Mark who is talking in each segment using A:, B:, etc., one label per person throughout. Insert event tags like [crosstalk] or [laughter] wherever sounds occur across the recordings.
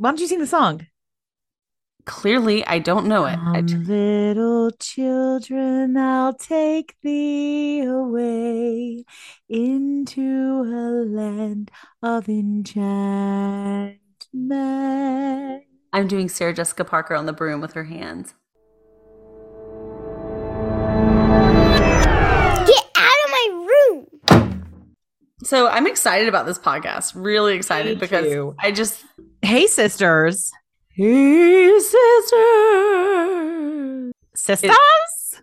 A: Why don't you sing the song?
B: Clearly, I don't know it.
A: Come,
B: t-
A: little children, I'll take thee away into a land of enchantment.
B: I'm doing Sarah Jessica Parker on the broom with her hands. So I'm excited about this podcast. Really excited
A: Me
B: because
A: too.
B: I just
A: Hey, sisters.
B: Hey sisters.
A: Sisters?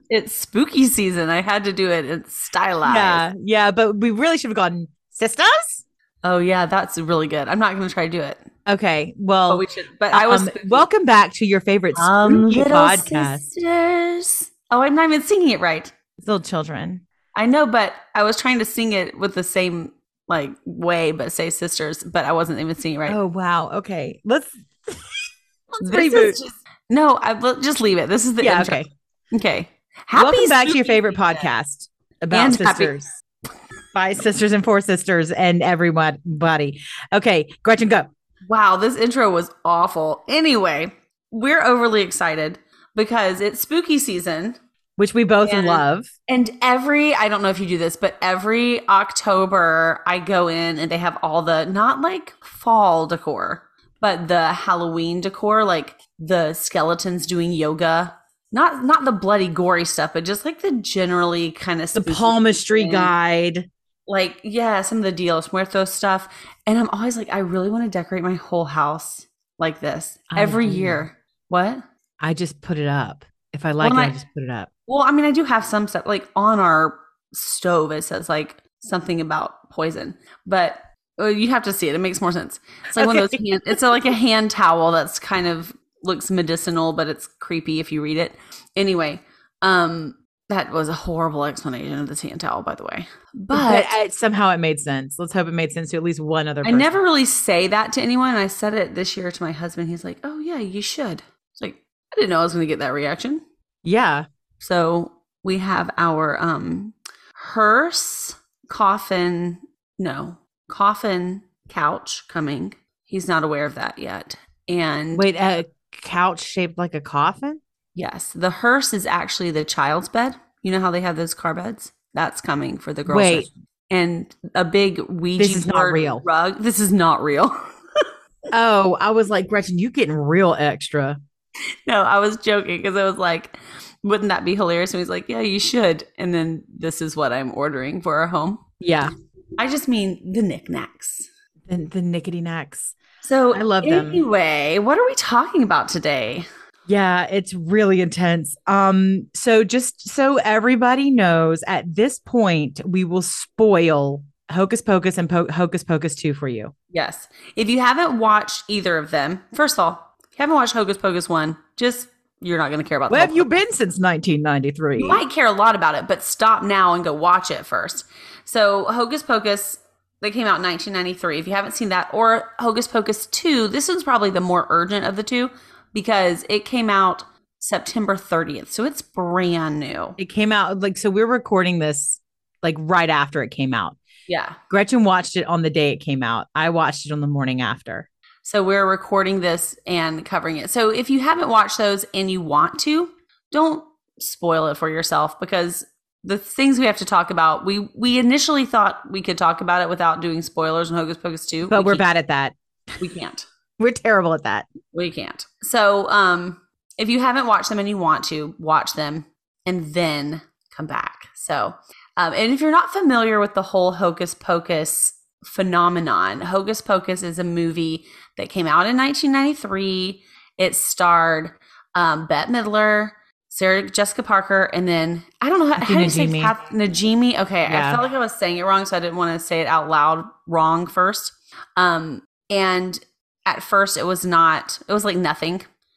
B: It's spooky season. I had to do it. It's stylized.
A: yeah, yeah, but we really should have gone sisters.
B: Oh yeah, that's really good. I'm not going to try to do it.
A: Okay, well,
B: But we should. But I was
A: um, welcome back to your favorite
B: Um,
A: spooky
B: little
A: podcast,
B: sisters. Oh, I'm not even singing it right.
A: little children.
B: I know, but I was trying to sing it with the same like way, but say sisters, but I wasn't even seeing it right.
A: Oh wow. Okay, let's let's [laughs]
B: this
A: reboot.
B: just no. I will just leave it. This is the
A: yeah.
B: intro.
A: Okay.
B: Okay.
A: welcome back to your favorite podcast about
B: And happy-
A: sisters, by sisters and four sisters and everybody. Okay, Gretchen, go.
B: Wow, this intro was awful. Anyway, we're overly excited because it's spooky season.
A: Which we both
B: And-
A: love.
B: And every, I don't know if you do this, but every October I go in and they have all the, not like fall decor, but the Halloween decor, like the skeletons doing yoga. Not not the bloody gory stuff, but just like the generally kind of
A: The palmistry
B: and-
A: guide.
B: like yeah, some of the Dios Muertos stuff. And I'm always like, I really want to decorate my whole house like this
A: I
B: every year. What?
A: I just put it up. If I like
B: Well,
A: it, I
B: I-
A: just put it up.
B: Well, I mean, I do have some stuff like on our stove. It says like something about poison, but uh, you have to see it. It makes more sense. It's like one of those. Hand, it's a, like a hand towel that's kind of looks medicinal, but it's creepy if you read it. Anyway, um, that was a horrible explanation of this hand towel, by the way.
A: But,
B: But
A: uh, somehow it made sense. Let's hope it made sense to at least one other Person.
B: I never really say that to anyone. I said it this year to my husband. He's like, "Oh yeah, you should." It's like I didn't know I was going to get that reaction.
A: Yeah.
B: So we have our um hearse coffin, no, coffin couch coming. He's not aware of that yet. And
A: Wait, a couch shaped like a coffin?
B: yes, the hearse is actually the child's bed. You know how they have those car beds? That's coming for the girls.
A: Wait.
B: And a big Ouija
A: This is not real.
B: rug. This is not real. [laughs]
A: Oh, I was like, Gretchen, you getting real extra.
B: no, I was joking because I was like, wouldn't that be hilarious? And he's like, yeah, you should. And then this is what I'm ordering for our home.
A: Yeah.
B: I just mean the knickknacks.
A: The, the nickety knacks.
B: So
A: I love them.
B: Anyway, what are we talking about today?
A: Yeah, it's really intense. Um, so just so everybody knows, at this point, we will spoil Hocus Pocus and po- Hocus Pocus 2 for you.
B: Yes. If you haven't watched either of them, first of all, if you haven't watched Hocus Pocus 1, just you're not going to care about
A: Where have you been since 1993?
B: You might care a lot about it, but stop now and go watch it first. So, Hocus Pocus, they came out in 1993. If you haven't seen that, or Hocus Pocus 2, this one's probably the more urgent of the two because it came out September 30th. So, it's brand new.
A: It came out like so. We're recording this like right after it came out.
B: Yeah.
A: Gretchen watched it on the day it came out. I watched it on the morning after.
B: So we're recording this and covering it. So if you haven't watched those and you want to, don't spoil it for yourself because the things we have to talk about, we we initially thought we could talk about it without doing spoilers in Hocus Pocus 2.
A: But
B: we
A: we're bad at that.
B: We can't. [laughs]
A: We're terrible at that.
B: We can't. So um if you haven't watched them and you want to, watch them and then come back. So um, and if you're not familiar with the whole Hocus Pocus phenomenon, Hocus Pocus is a movie that came out in 1993. It starred um, Bette Midler, Sarah Jessica Parker, and then I don't know how, how do you say. Kath- Najimy. Okay,
A: Yeah.
B: I felt like I was saying it wrong, so I didn't want to say it out loud wrong first. Um, and at first, it was not. It was like nothing.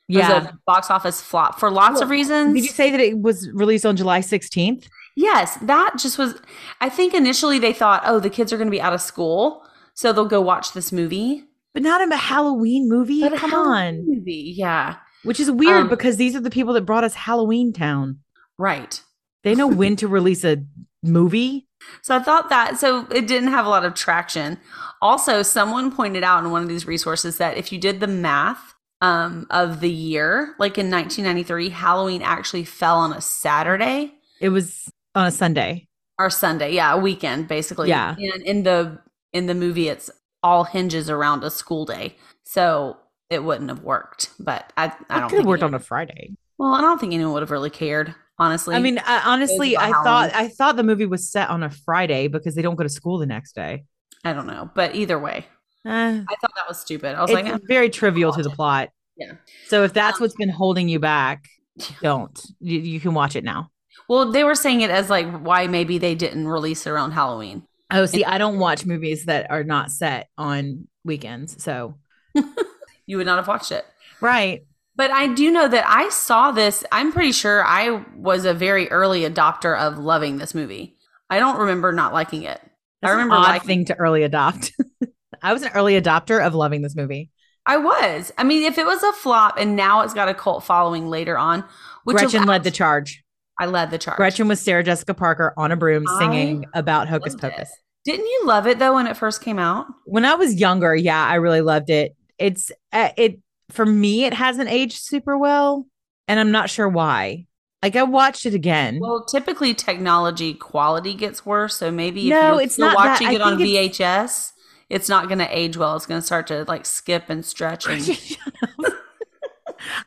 B: It was
A: Yeah.
B: a box office flop for lots of reasons.
A: Did you say that it was released on July 16th?
B: Yes, that just was. I think initially they thought, oh, the kids are going to be out of school, so they'll go watch this movie.
A: But not in a Halloween movie.
B: But
A: Come
B: Halloween
A: on.
B: movie, yeah,
A: Which is weird
B: Um,
A: because these are the people that brought us Halloween Town.
B: right.
A: They know when to release a movie.
B: So I thought that so it didn't have a lot of traction. Also, someone pointed out in one of these resources that if you did the math um, of the year, like in 1993, Halloween actually fell on a Saturday
A: It was on a Sunday.
B: Our Sunday. Yeah, a weekend basically.
A: Yeah.
B: And in the in the movie, it's all hinges around a school day, so it wouldn't have worked. But I, I don't
A: could have worked
B: anyone-
A: on a Friday.
B: Well, I don't think anyone would have really cared, honestly.
A: I mean, I, honestly, I thought I thought the movie was set on a Friday because they don't go to school the next day.
B: I don't know, but either way,
A: Eh,
B: I thought that was stupid. I was
A: it's
B: like, eh,
A: very trivial to the plot.
B: Yeah.
A: So if that's
B: Um,
A: what's been holding you back, [laughs] don't. You, you can watch it now.
B: well, they were saying it as like why maybe they didn't release it around Halloween.
A: Oh, see, I don't watch movies that are not set on weekends. So [laughs]
B: You would not have watched it.
A: right.
B: But I do know that I saw this. I'm pretty sure I was a very early adopter of loving this movie. I don't remember not liking it.
A: That's
B: I remember
A: an odd
B: liking
A: thing to early adopt. [laughs] I was an early adopter of loving this movie.
B: I was. I mean, if it was a flop and now it's got a cult following later on, which
A: Gretchen led the charge.
B: I led the charge.
A: Gretchen was Sarah Jessica Parker on a broom
B: I
A: singing about Hocus
B: loved it.
A: Pocus.
B: Didn't you love it though when it first came out?
A: When I was younger, yeah, I really loved it. It's uh, it for me. It hasn't aged super well, and I'm not sure why. Like I watched it again.
B: Well, typically technology quality gets worse, so maybe if
A: No,
B: you're
A: it's not that.
B: watching
A: I
B: it on
A: think it's-
B: VHS, it's not going to age well. It's going to start to like skip and stretch. And [laughs]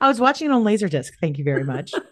A: I was watching it on Laserdisc. Thank you very much. [laughs]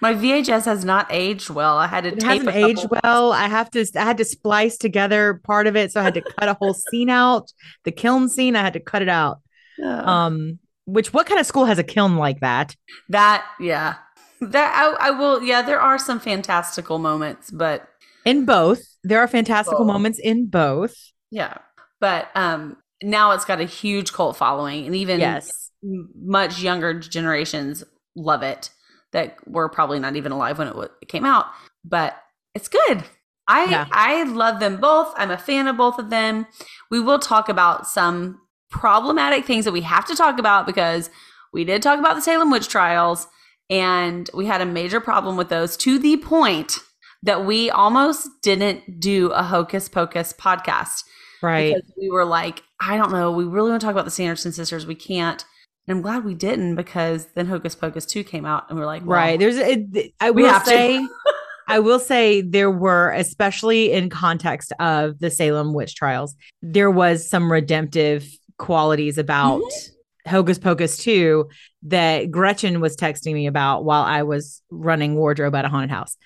B: my VHS has not aged well. I had to
A: It hasn't aged well. I have to. I had to splice together part of it, so I had to cut a whole [laughs] scene out. The kiln scene, I had to cut it out.
B: Ugh.
A: Um, which what kind of school has a kiln like that?
B: that yeah, that I, I will. Yeah, there are some fantastical moments, but
A: In both, there are fantastical
B: Both.
A: moments in both.
B: yeah, but um, now it's got a huge cult following, and even
A: Yes.
B: much younger generations love it that were probably not even alive when it, wa- it came out but it's good i
A: Yeah.
B: i love them both i'm a fan of both of them we will talk about some problematic things that we have to talk about because we did talk about the salem witch trials and we had a major problem with those to the point that we almost didn't do a hocus pocus podcast
A: Right.
B: because we were like, I don't know, we really want to talk about the Sanderson sisters. We can't. And I'm glad we didn't because then Hocus Pocus 2 came out and we're like, well,
A: Right. There's it, I
B: We
A: will
B: have to.
A: say [laughs] I will say there were especially in context of the Salem witch trials, there was some redemptive qualities about
B: Mm-hmm.
A: Hocus Pocus 2 that Gretchen was texting me about while I was running wardrobe at a haunted house.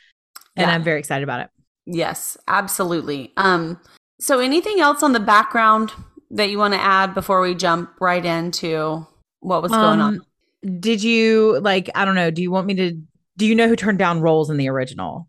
A: And
B: Yeah.
A: I'm very excited about it.
B: Yes, absolutely. Um, so anything else on the background that you want to add before we jump right into what was going on?
A: Um, Did you like I don't know, do you want me to do you know who turned down roles in the original?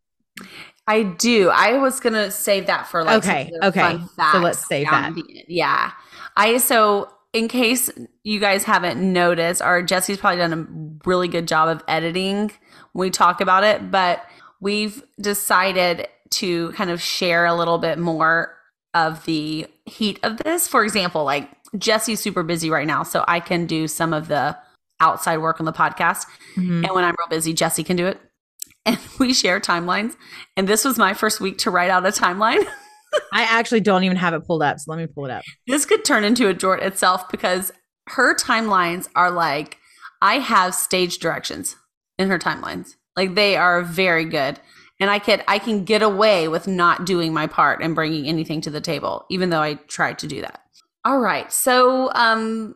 B: I do. I was gonna save that for like
A: Okay, okay. So let's save that.
B: the. Yeah. I so in case you guys haven't noticed, or Jesse's probably done a really good job of editing when we talk about it, but we've decided to kind of share a little bit more of the heat of this. For example, like Jesse's super busy right now, so I can do some of the outside work on the podcast.
A: Mhm.
B: And when I'm real busy, Jesse can do it. [laughs] And we share timelines. And this was my first week to write out a timeline. [laughs]
A: I actually don't even have it pulled up, so let me pull it up.
B: this could turn into a jort itself because her timelines are like, I have stage directions in her timelines. Like they are very good. And I could I can get away with not doing my part and bringing anything to the table, even though I tried to do that. All right. So um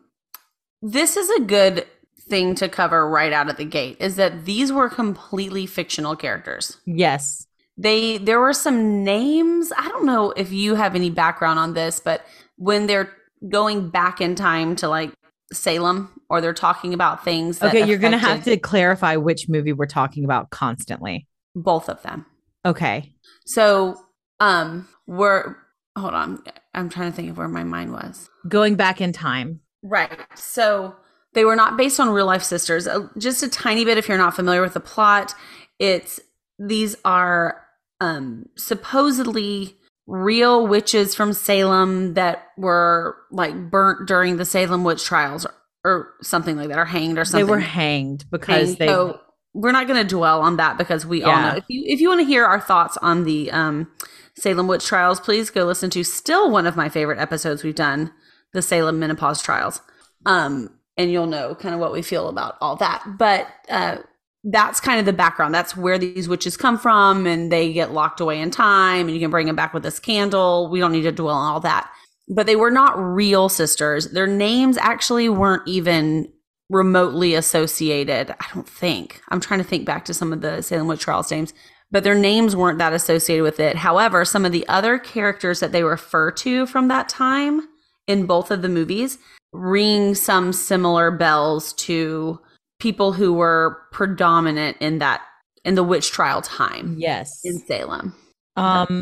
B: this is a good thing to cover right out of the gate is that these were completely fictional characters
A: Yes.
B: they there were some names i don't know if you have any background on this but when they're going back in time to like salem or they're talking about things that
A: Okay, you're going to have to clarify which movie we're talking about constantly.
B: both of them
A: Okay.
B: so um we're hold on i'm trying to think of where my mind was
A: Going back in time.
B: Right. So they were not based on real life sisters. Uh, just a tiny bit if you're not familiar with the plot. It's these are um supposedly real witches from Salem that were like burnt during the Salem witch trials or, or something like that or hanged or something.
A: They were hanged because
B: Hanged.
A: they
B: So we're not going to dwell on that because we all know. If you if you want to hear our thoughts on the um Salem Witch Trials, please go listen to still one of my favorite episodes we've done, the Salem Menopause Trials. Um, and you'll know kind of what we feel about all that. But uh, that's kind of the background. That's where these witches come from, and they get locked away in time, and you can bring them back with this candle. We don't need to dwell on all that. But they were not real sisters. Their names actually weren't even remotely associated. I don't think. I'm trying to think back to some of the Salem Witch Trials names, but their names weren't that associated with it. However, some of the other characters that they refer to from that time in both of the movies ring some similar bells to people who were predominant in that in the witch trial time
A: Yes.
B: in Salem.
A: Um,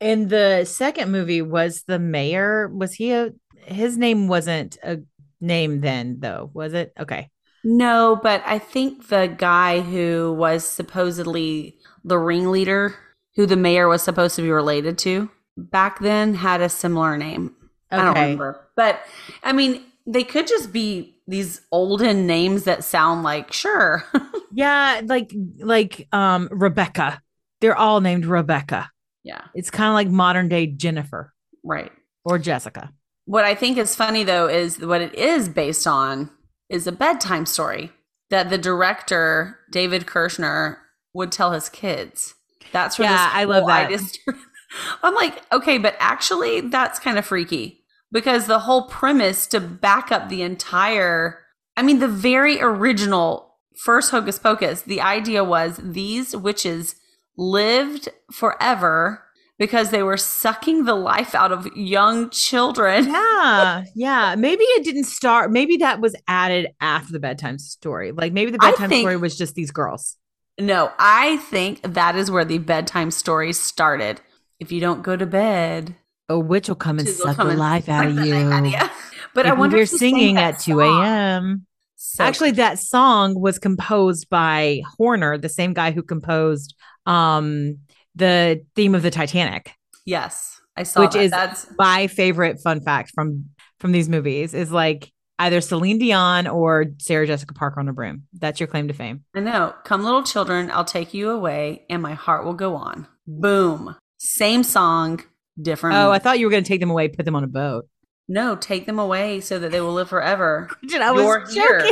A: in the second movie, was the mayor? Was he a? His name wasn't a name then, though, was it? Okay.
B: No, but I think the guy who was supposedly the ringleader, who the mayor was supposed to be related to back then, had a similar name. I don't remember. But I mean, they could just be these olden names that sound like sure. [laughs]
A: Yeah, like like um Rebecca. They're all named Rebecca.
B: yeah,
A: It's kind of like modern day Jennifer
B: right.
A: or Jessica.
B: What I think is funny though is what it is based on is a bedtime story that the director David Kirschner would tell his kids. That's where
A: Yeah,
B: this
A: I love that. [laughs]
B: I'm like, okay, but actually, that's kind of freaky because the whole premise to back up the entire, I mean, the very original first Hocus Pocus, the idea was these witches lived forever because they were sucking the life out of young children. [laughs]
A: Yeah, yeah. Maybe it didn't start. Maybe that was added after the bedtime story. Like maybe the bedtime
B: think-
A: story was just these girls.
B: No, I think that is where the bedtime story started. If you don't go to bed,
A: A witch will come and suck the life out of you.
B: life out of you. [laughs] But I wonder If you're if
A: singing at 2 a.m.
B: So-
A: Actually, that song was composed by Horner, the same guy who composed um the theme of the Titanic.
B: yes, I saw
A: Which
B: that.
A: is-
B: That's
A: My favorite fun fact from from these movies is like either Celine Dion or Sarah Jessica Parker on a broom. That's your claim to fame.
B: I know. Come, little children, I'll take you away, and my heart will go on. Boom. Same song, different.
A: Oh, I thought you were going to take them away, put them on a boat.
B: no. Take them away so that they will live forever. [laughs]
A: I
B: You're
A: was
B: here.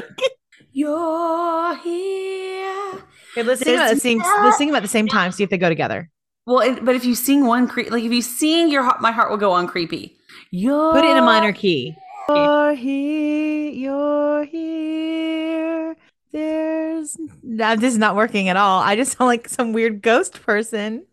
B: You're here.
A: Okay, let's sing, about the same, let's sing about the same time. See if they go together.
B: Well, it, but if you sing one, cre- like if you sing your heart, my heart will go on creepy. You're
A: Put it in a minor key. You're here. You're here. There's. Nah, this is not working at all. I just sound like some weird ghost person.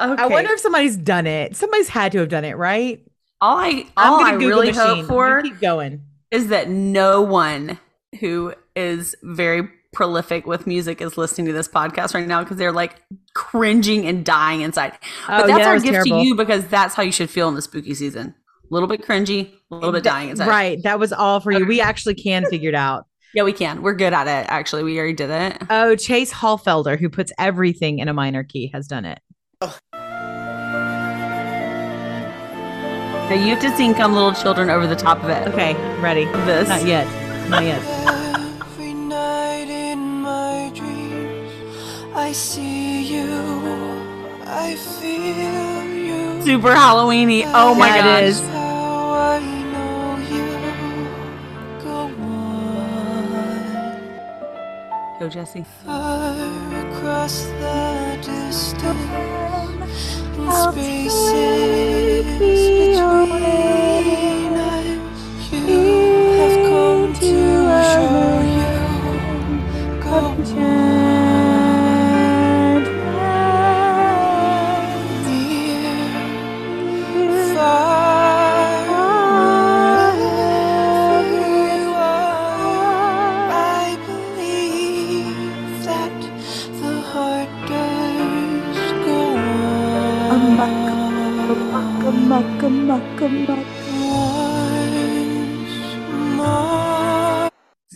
B: Okay.
A: I wonder if somebody's done it. Somebody's had to have done it, right?
B: all I
A: I'm
B: all
A: gonna
B: I
A: Google
B: really
A: machine.
B: hope for
A: You keep going.
B: is that no one who is very prolific with music is listening to this podcast right now because they're like cringing and dying inside. But
A: Oh,
B: that's
A: yeah,
B: our gift
A: terrible.
B: to you because that's how you should feel in the spooky season. A little bit cringy, a little bit dying inside.
A: Right. That was all for you. We actually can figure it out. [laughs]
B: Yeah, we can. We're good at it. Actually, we already did it.
A: Oh, Chase Holfelder, who puts everything in a minor key, has done it.
B: Now you have to sing "Come Little Children" over the top of it.
A: Okay, ready.
B: This.
A: Not yet. Not yet. [laughs]
C: I see you, I feel you.
B: Super Halloweeny. Oh my
A: Yeah,
B: god.
A: it is.
C: How I know you. Go on
B: Go Jesse.
C: far across the distance. Spaces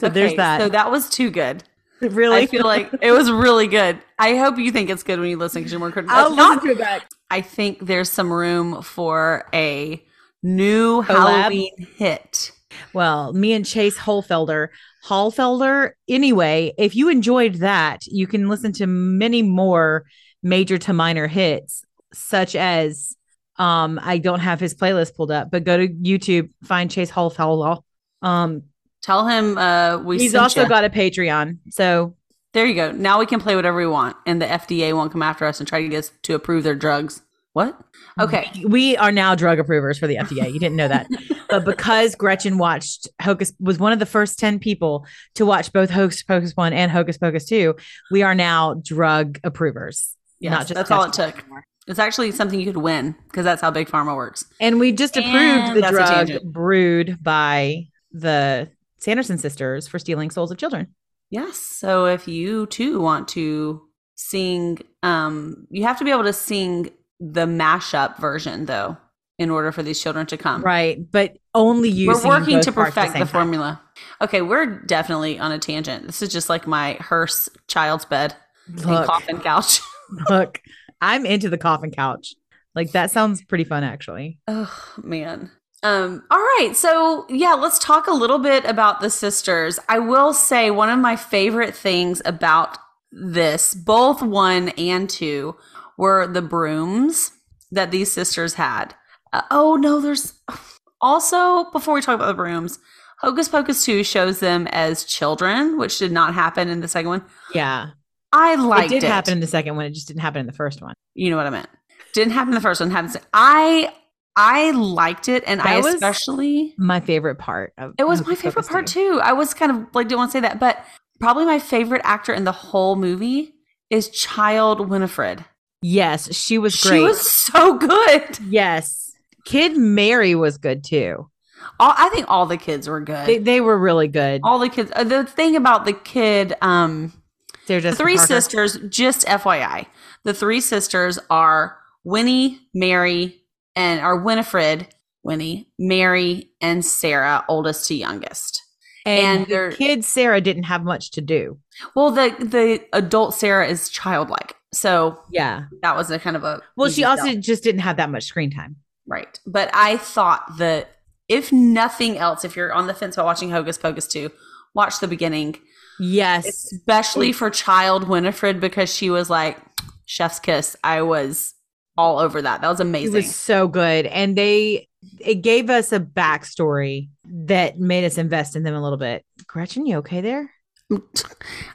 A: So there's that.
B: So that was too good. [laughs]
A: really?
B: I feel like it was really good. I hope you think it's good when you listen because you're more critical.
A: I'll
B: Not-
A: listen to it back.
B: I think there's some room for a new? Halloween hit.
A: Well, me and Chase Holfelder, Hallfelder. Anyway, if you enjoyed that, you can listen to many more major to minor hits such as um I don't have his playlist pulled up, but go to YouTube, find Chase Hall Um
B: Tell him uh, we.
A: he's also
B: ya.
A: got a Patreon. So
B: There you go. Now we can play whatever we want, and the FDA won't come after us and try to get us to approve their drugs. What? Okay.
A: we are now drug approvers for the FDA. You didn't know that. [laughs] but because Gretchen watched Hocus was one of the first 10 people to watch both Hocus Pocus 1 and Hocus Pocus 2, we are now drug approvers.
B: Yeah,
A: not just
B: that's all it took.
A: anymore.
B: It's actually something you could win because that's how big pharma works.
A: And we just approved
B: And
A: the drug brewed by the Sanderson sisters for stealing souls of children.
B: Yes. So if you too want to sing, um, you have to be able to sing the mashup version though, in order for these children to come.
A: Right. But only you.
B: We're working to perfect the,
A: time.
B: formula. Okay, we're definitely on a tangent. This is just like my hearse child's bed
A: Look,
B: coffin couch. [laughs]
A: look, I'm into the coffin couch. Like that sounds pretty fun, actually.
B: Oh man. Um, all right, so yeah, let's talk a little bit about the sisters. I will say one of my favorite things about this, both one and two, were the brooms that these sisters had. Uh, oh no, there's also before we talk about the brooms, Hocus Pocus 2 shows them as children, which did not happen in the second one.
A: Yeah.
B: I liked
A: it
B: it.
A: did happen in the second one. It just didn't happen in the first one.
B: You know what I meant. Didn't happen in the first one. Happened. in I I liked it, and I
A: That was-
B: especially
A: My favorite part of
B: it was my favorite part
A: 2.
B: too. I was kind of like didn't want to say that, but probably my favorite actor in the whole movie is Child Winifred.
A: Yes, she was great.
B: She was so good.
A: yes. Kid Mary was good too.
B: All, I think all the kids were good.
A: They, they were really good.
B: all the kids. uh, The thing about the kid, um,
A: They're
B: the
A: just
B: three sisters. Just FYI, the three sisters are Winnie, Mary, and are Winifred, Winnie, Mary, and Sarah, oldest to youngest.
A: and,
B: and
A: the kid Sarah didn't have much to do.
B: Well, the the adult Sarah is childlike, so
A: Yeah.
B: that was a kind of a
A: Well, she also just didn't have that much screen time.
B: right. But I thought that if nothing else, if you're on the fence about watching Hocus Pocus two, watch the beginning,
A: Yes.
B: especially for child Winifred because she was like chef's kiss. I was all over that. That was amazing.
A: It was so good. And they it gave us a backstory that made us invest in them a little bit. Gretchen, you okay there? [laughs]
B: I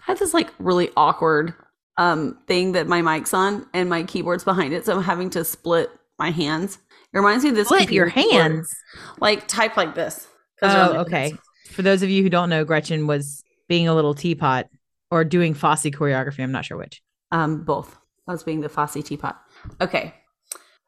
B: have this like really awkward um thing that my mic's on and my keyboard's behind it, so I'm having to split my hands. It reminds me of this
A: Split your
B: computer keyboard.
A: hands.
B: like type like this.
A: Oh, okay.
B: hands.
A: For those of you who don't know, Gretchen was being a little teapot or doing Fosse choreography. I'm not sure which.
B: Um, both. Us being the Fosse teapot. Okay.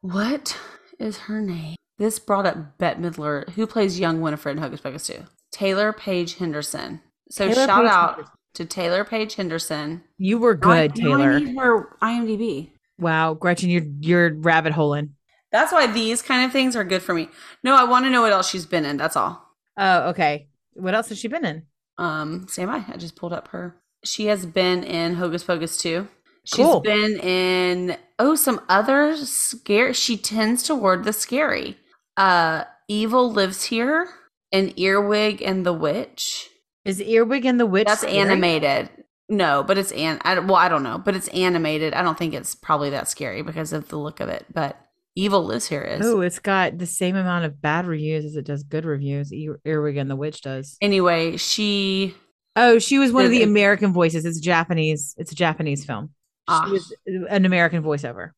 B: What is her name? This brought up Bette Midler, who plays young Winifred in Hocus Pocus 2. Taylor Paige Henderson. So
A: Taylor
B: shout
A: Paige
B: out
A: Henderson.
B: to Taylor Paige Henderson.
A: You were
B: I-
A: good,
B: I
A: Taylor.
B: need her IMDb.
A: Wow, Gretchen, you're you're rabbit holing.
B: That's why these kind of things are good for me. No, I want to know what else she's been in. That's all.
A: Oh, okay. What else has she been in?
B: Um, stand by. I just pulled up her. She has been in Hocus Pocus 2. She's
A: Cool.
B: been in oh some other scare. She tends toward the scary. Uh, Evil lives here. And Earwig and the Witch.
A: Is Earwig and the Witch?
B: That's
A: scary?
B: animated. No, but it's an. I, well, I don't know, but it's animated. I don't think it's probably that scary because of the look of it. But Evil lives here is.
A: Oh, it's got the same amount of bad reviews as it does good reviews. Ear- Earwig and the Witch does.
B: Anyway, she
A: Oh, she was one of the American voices. It's Japanese. It's a Japanese film.
B: Ah.
A: She was an American voiceover.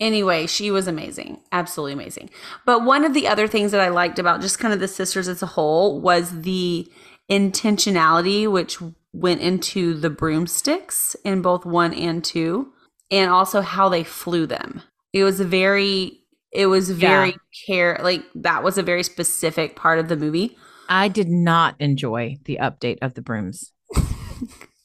B: Anyway, she was amazing. Absolutely amazing. But one of the other things that I liked about just kind of the sisters as a whole was the intentionality which went into the broomsticks in both one and two, and also how they flew them. It was very, it was very
A: Yeah.
B: care, like that was a very specific part of the movie.
A: I did not enjoy the update of the brooms. [laughs]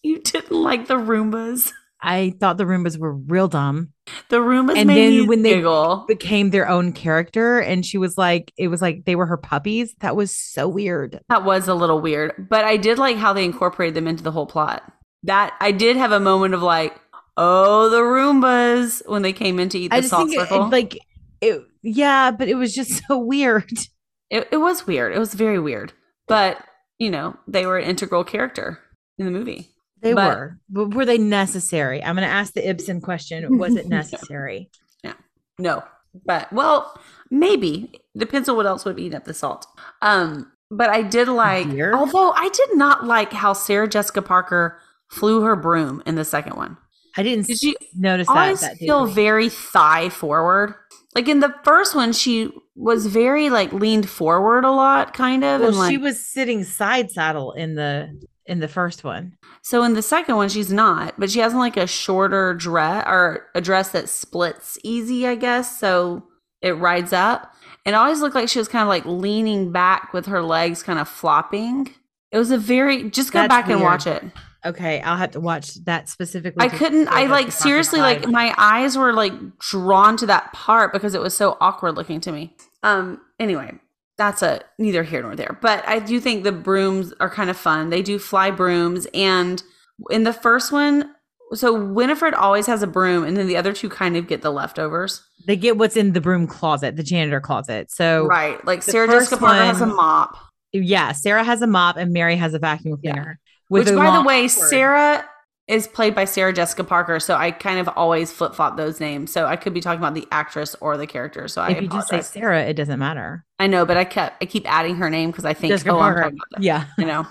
B: You didn't like the Roombas.
A: I thought the Roombas were real dumb.
B: The Roombas
A: And then when they- Became their own character, and she was like, it was like they were her puppies. That was so weird.
B: That was a little weird, but I did like how they incorporated them into the whole plot. That I did have a moment of like, oh, the Roombas when they came in to eat the
A: I
B: salt
A: think it-
B: circle.
A: it, like it, yeah, but it was just [laughs] so weird.
B: it, it was weird. It was very weird, but you know they were an integral character in the movie.
A: They
B: But-
A: were, but were they necessary? I'm going to ask the Ibsen question: Was it [laughs] necessary? Yeah.
B: No, but well, maybe depends on what else would eat up the salt. Um, but I did like,
A: Deer?
B: although I did not like how Sarah Jessica Parker flew her broom in the second one.
A: I didn't
B: Did you
A: notice that. that
B: feel very thigh forward? Like in the first one, she was very like leaned forward a lot, kind of,
A: well,
B: and like
A: she was sitting side saddle in the in the first one.
B: So in the second one, she's not, but she has like a shorter dress or a dress that splits easy, I guess. So it rides up. And it always looked like she was kind of like leaning back with her legs kind of flopping. It was a very just go
A: That's
B: back and watch it.
A: Okay, I'll have to watch that specifically.
B: I couldn't I like seriously like my eyes were like drawn to that part because it was so awkward looking to me. Um anyway, that's a neither here nor there. But I do think the brooms are kind of fun. They do fly brooms and in the first one so Winifred always has a broom and then the other two kind of get the leftovers.
A: they get what's in the broom closet, the janitor closet. So
B: right. Like Sarah Jessica Parker has a mop.
A: yeah, Sarah has a mop and Mary has a vacuum
B: Yeah.
A: cleaner.
B: Which by the way. Sarah is played by Sarah Jessica Parker, so I kind of always flip flop those names. So I could be talking about the actress or the character. So I
A: if you just say. Sarah, it doesn't matter.
B: I know, but I kept I keep adding her name because I think
A: Jessica
B: oh,
A: Parker. Yeah.
B: You know.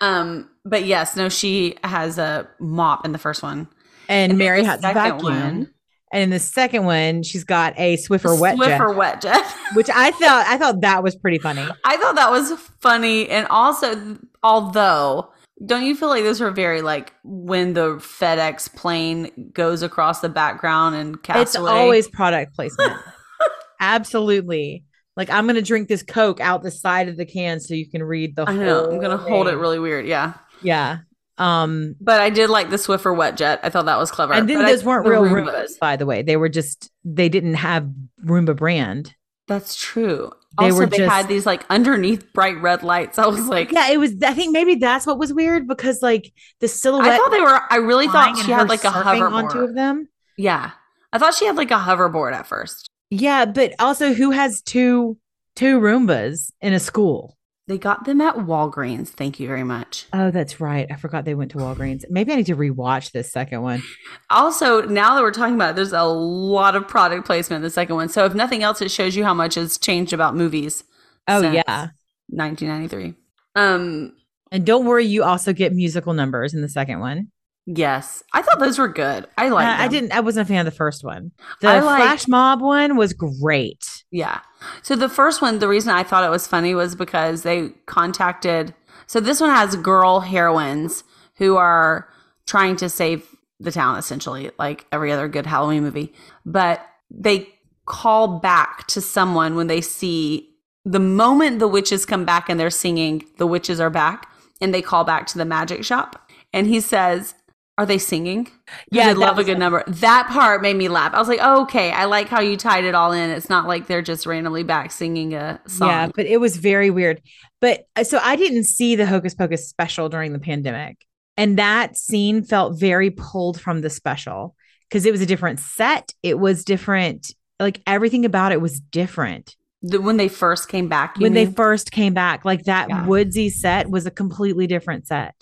B: Um, but yes, no, she has a mop in the first one.
A: And,
B: And
A: Mary has a vacuum.
B: one-
A: And in the second one, she's got a Swiffer wet jet,
B: Swiffer wet jet. [laughs]
A: which I thought I thought that was pretty funny.
B: I thought that was funny, and also, although. Don't you feel like those were very like when the FedEx plane goes across the background and
A: It's
B: Castaway?
A: always product placement. [laughs] Absolutely. Like I'm gonna drink this Coke out the side of the can so you can read the
B: I know. I'm gonna hold it really weird. Yeah.
A: Yeah. Um
B: But I did like the Swiffer wet jet. I thought that was clever.
A: and then
B: But I-
A: those weren't
B: the
A: real
B: Roombas.
A: Roombas, by the way. They were just they didn't have Roomba brand.
B: That's true.
A: They
B: also,
A: were
B: they
A: just-
B: had these like underneath bright red lights. [laughs] I was like,
A: Yeah, it was I think maybe that's what was weird because like the silhouette
B: I thought they were. I really thought she had like a
A: surfing on two of them.
B: Yeah, I thought she had like a hoverboard at first.
A: Yeah, but also who has two two Roombas in a school?
B: They got them at Walgreens. Thank you very much.
A: Oh, that's right. I forgot they went to Walgreens. Maybe I need to rewatch this second one.
B: Also, now that we're talking about it, there's a lot of product placement in the second one. So, if nothing else, it shows you how much has changed about movies.
A: Oh yeah.
B: 1993. Um,
A: And don't worry, you also get musical numbers in the second one.
B: Yes, I thought those were good. I like.
A: Uh, I didn't. I wasn't a fan of the first one. The flash mob one was great.
B: Yeah. So the first one, the reason I thought it was funny was because they contacted. So this one has girl heroines who are trying to save the town, essentially, like every other good Halloween movie. But they call back to someone when they see the moment the witches come back and they're singing, the witches are back, and they call back to the magic shop. And he says, Are they singing?
A: Yeah, that
B: love a good number. That part made me laugh. I was like, oh, okay, I like how you tied it all in. It's not like they're just randomly back singing a song.
A: Yeah, but it was very weird. But uh, so I didn't see the Hocus Pocus special during the pandemic. And that scene felt very pulled from the special because it was a different set. It was different. Like everything about it was different.
B: The- when they first came back, you
A: when they first came back, like that
B: Yeah.
A: woodsy set was a completely different set.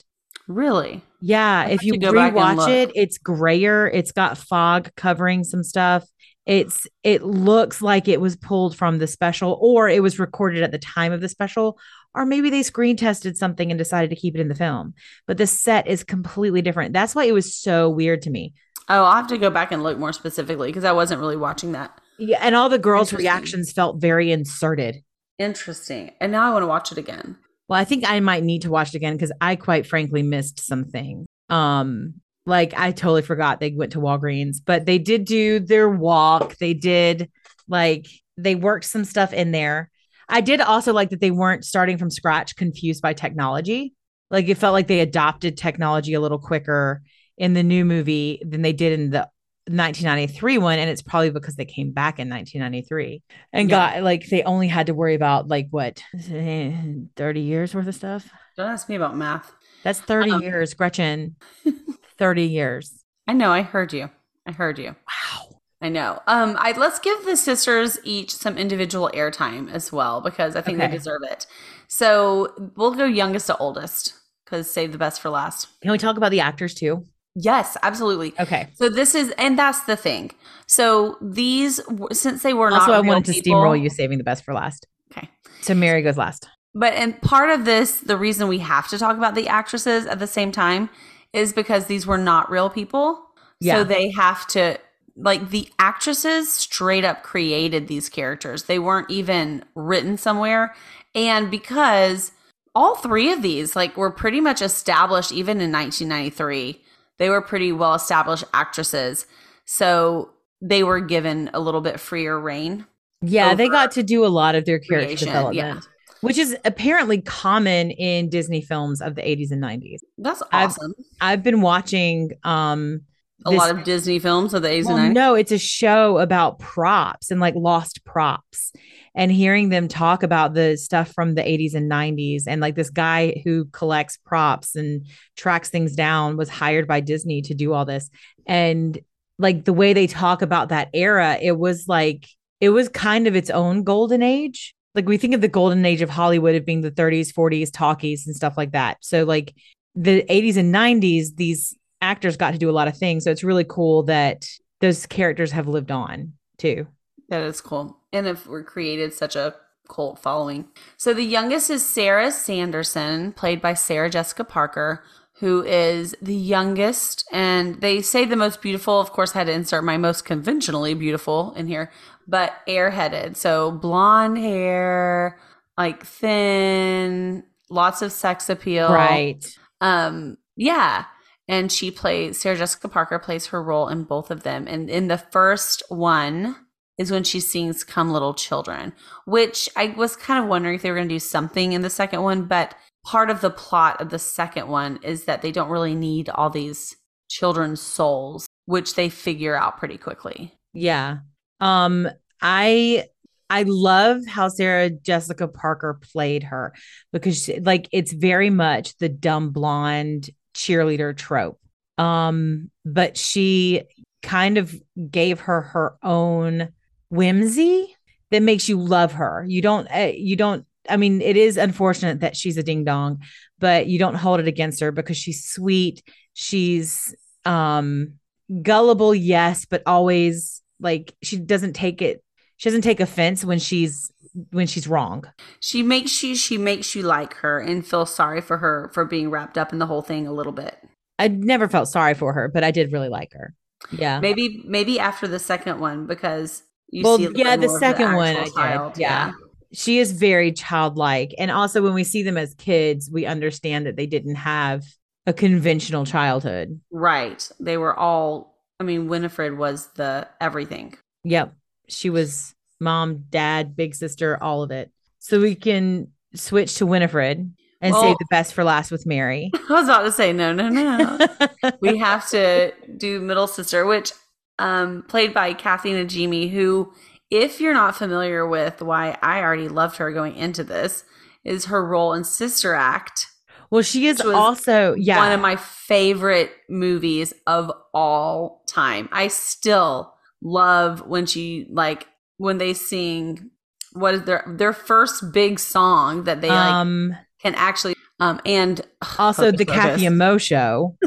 B: Really,
A: Yeah, if you rewatch it, it's grayer. It's got fog covering some stuff. It's it looks like it was pulled from the special, or it was recorded at the time of the special, or maybe they screen tested something and decided to keep it in the film. But the set is completely different. That's why it was so weird to me.
B: oh, I'll have to go back and look more specifically because I wasn't really watching that.
A: Yeah, and all the girls' reactions felt very inserted.
B: Interesting. And now I want to watch it again.
A: Well, I think I might need to watch it again because I quite frankly missed something. Um, like I totally forgot they went to Walgreens, but they did do their walk. They did like they worked some stuff in there. I did also like that they weren't starting from scratch, confused by technology. Like it felt like they adopted technology a little quicker in the new movie than they did in the 1993 one and it's probably because they came back in 1993 and
B: Yeah.
A: got like they only had to worry about like what eh, 30 years worth of stuff
B: Don't ask me about math.
A: that's 30
B: Um,
A: years gretchen [laughs] 30 years
B: I know. I heard you. I heard you.
A: wow
B: I know. Um, I let's give the sisters each some individual airtime as well because I think
A: Okay.
B: they deserve it. So we'll go youngest to oldest because save the best for last.
A: can we talk about the actors too
B: Yes, absolutely.
A: Okay.
B: So this is, and that's the thing. So these, since they were
A: Also,
B: not
A: I
B: real
A: wanted to
B: people-
A: steamroll you, saving the best for last.
B: Okay.
A: So Mary goes last.
B: But and part of this, the reason we have to talk about the actresses at the same time is because these were not real people.
A: Yeah.
B: So they have to like the actresses straight up created these characters. They weren't even written somewhere. And because all three of these like were pretty much established even in 1993. They were pretty well established actresses. So they were given a little bit freer reign.
A: Yeah, they got to do a lot of their character
B: creation,
A: development,
B: yeah.
A: which is apparently common in Disney films of the 80s and 90s.
B: That's
A: I've-
B: awesome.
A: I've been watching um
B: a
A: this-
B: lot of Disney films of the 80s
A: well,
B: and 90s.
A: no, it's a show about props and like lost props and hearing them talk about the stuff from the 80s and 90s and like this guy who collects props and tracks things down was hired by Disney to do all this. And like the way they talk about that era it was like it was kind of its own golden age. Like we think of the golden age of Hollywood as being the 30s 40s talkies and stuff like that. So like the 80s and 90s these actors got to do a lot of things. So it's really cool that those characters have lived on too.
B: That is cool. And if we're created such a cult following. So the youngest is Sarah Sanderson, played by Sarah Jessica Parker, who is the youngest. And they say the most beautiful. Of course, I had to insert my most conventionally beautiful in here, but airheaded. So blonde hair, like thin, lots of sex appeal.
A: right
B: Um, yeah. And she plays Sarah Jessica Parker plays her role in both of them. And in the first one is when she sings Come Little Children, which I was kind of wondering if they were going to do something in the second one, but part of the plot of the second one is that they don't really need all these children's souls, which they figure out pretty quickly.
A: Yeah. Um I I love how Sarah Jessica Parker played her because she- like it's very much the dumb blonde cheerleader trope. Um but she kind of gave her her own whimsy that makes you love her. You don't uh, you don't I mean it is unfortunate that she's a ding dong, but you don't hold it against her because she's sweet. She's um gullible yes but always like she doesn't take it she doesn't take offense when she's when she's wrong
B: She makes you she makes you like her and feel sorry for her for being wrapped up in the whole thing a little bit.
A: i never felt sorry for her but i did really like her yeah
B: Maybe maybe after the second one because
A: Well, yeah, the second one
B: actual
A: I did, yeah. she is very childlike and also when we see them as kids we understand that they didn't have a conventional childhood
B: Right. They were all I mean Winifred was the everything.
A: yep she was mom dad big sister all of it so we can switch to winifred and
B: Well-
A: save the best for last with mary [laughs]
B: I was about to say no, no, no. [laughs] we have to do middle sister, which um played by Kathy Najimy, who, if you're not familiar with why I already loved her going into this, is her role in Sister Act.
A: Well, she is also yeah.
B: One of my favorite movies of all time. I still love when she like when they sing what is their their first big song that they like
A: um
B: can actually um and
A: also the Kathy. Mo show. [laughs]